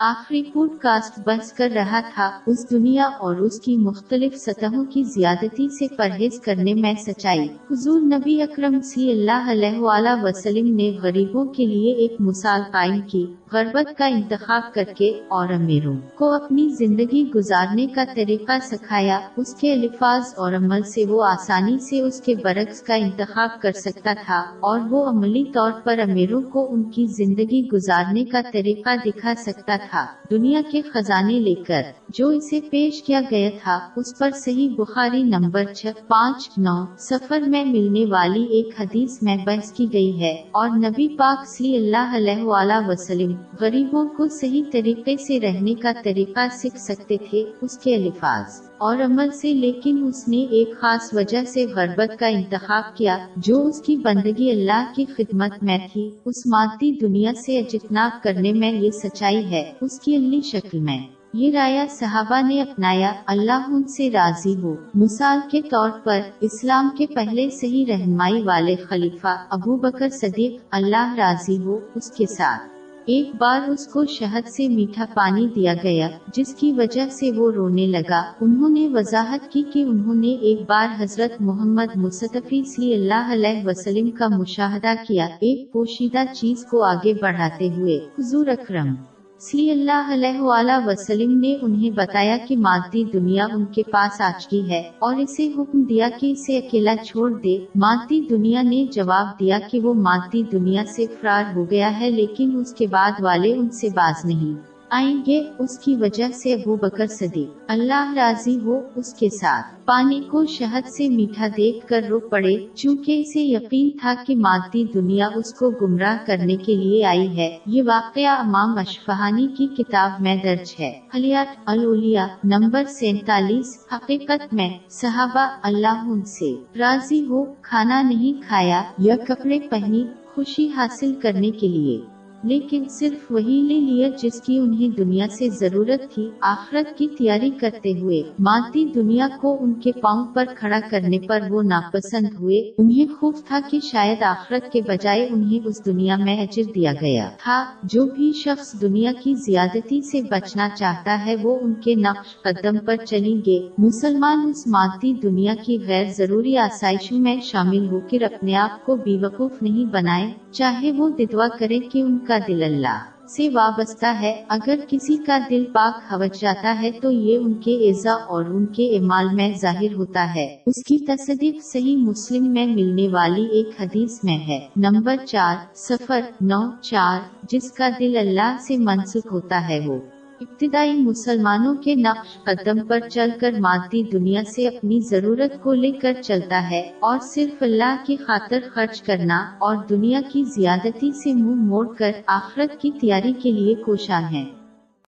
آخری pod cost بحث کر رہا تھا، اس دنیا اور اس کی مختلف سطحوں کی زیادتی سے پرہیز کرنے میں سچائی۔ حضور نبی اکرم سی اللہ علیہ وآلہ وسلم نے غریبوں کے لیے ایک مثال قائم کی، غربت کا انتخاب کر کے اور امیروں کو اپنی زندگی گزارنے کا طریقہ سکھایا۔ اس کے الفاظ اور عمل سے وہ آسانی سے اس کے برعکس کا انتخاب کر سکتا تھا اور وہ عملی طور پر امیروں کو ان کی زندگی گزارنے کا طریقہ دکھا سکتا تھا دنیا کے خزانے لے کر جو اسے پیش کیا گیا تھا، اس پر صحیح بخاری نمبر چھ، پانچ، نو سفر میں ملنے والی ایک حدیث میں بحث کی گئی ہے۔ اور نبی پاک صلی اللہ علیہ وآلہ وسلم غریبوں کو صحیح طریقے سے رہنے کا طریقہ سیکھ سکتے تھے، اس کے الفاظ۔ اور عمل سے، لیکن اس نے ایک خاص وجہ سے غربت کا انتخاب کیا، جو اس کی بندگی اللہ کی خدمت میں تھی۔ اس مادی دنیا سے اجتناب کرنے میں یہ سچائی ہے۔ اس کی علی شکل میں۔ یہ رایا صحابہ نے اپنایا، اللہ ان سے راضی ہو۔ مثال کے طور پر، اسلام کے پہلے صحیح رہنمائی والے خلیفہ ابو بکر صدیق اللہ راضی ہو اس کے ساتھ۔ ایک بار اس کو شہد سے میٹھا پانی دیا گیا، جس کی وجہ سے وہ رونے لگا۔ انہوں نے وضاحت کی کہ انہوں نے ایک بار حضرت محمد مصطفی صلی اللہ علیہ وسلم کا مشاہدہ کیا۔ ایک پوشیدہ چیز کو آگے بڑھاتے ہوئے، حضور اکرم۔ صلی اللہ علیہ وآلہ وسلم نے انہیں بتایا کہ مادی دنیا ان کے پاس آج کی ہے، اور اسے حکم دیا کہ اسے اکیلا چھوڑ دے۔ مادی دنیا نے جواب دیا کہ وہ مادی دنیا سے فرار ہو گیا ہے، لیکن اس کے بعد والے ان سے باز نہیں۔ آئیں گے اس کی وجہ سے ابو بکر صدیق۔ اللہ راضی ہو اس کے ساتھ۔ پانی کو شہد سے میٹھا دیکھ کر رو پڑے۔ چونکہ اسے یقین تھا کہ مادی دنیا اس کو گمراہ کرنے کے لیے آئی ہے۔ یہ واقعہ امام اشفہانی کی کتاب میں درج ہے۔ خلیات الولیا نمبر سینتالیس، حقیقت میں صحابہ اللہ ان سے راضی ہو، کھانا نہیں کھایا یا کپڑے پہنی، خوشی حاصل کرنے کے لیے۔ لیکن صرف وہی لے لیا جس کی انہیں دنیا سے ضرورت تھی، آخرت کی تیاری کرتے ہوئے۔ مادی دنیا کو ان کے پاؤں پر کھڑا کرنے پر وہ ناپسند ہوئے۔ انہیں خوف تھا کہ شاید آخرت کے بجائے انہیں اس دنیا میں اجر دیا گیا تھا۔ جو بھی شخص دنیا کی زیادتی سے بچنا چاہتا ہے، وہ ان کے نقش قدم پر چلیں گے۔ مسلمان اس مادی دنیا کی غیر ضروری آسائشوں میں شامل ہو کر اپنے آپ کو بے وقوف نہیں بنائے چاہے وہ ددوا کرے کہ ان کا دل اللہ سے وابستہ ہے۔ اگر کسی کا دل پاک ہوج جاتا ہے تو یہ ان کے ایزا اور ان کے اعمال میں ظاہر ہوتا ہے۔ اس کی تصدیق صحیح مسلم میں ملنے والی ایک حدیث میں ہے۔ نمبر چار سفر نو، چار، جس کا دل اللہ سے منسوخ ہوتا ہے وہ۔ ابتدائی مسلمانوں کے نقش قدم پر چل کر مادی دنیا سے اپنی ضرورت کو لے کر چلتا ہے اور صرف اللہ کی خاطر خرچ کرنا اور دنیا کی زیادتی سے منہ موڑ کر آخرت کی تیاری کے لیے کوشاں ہے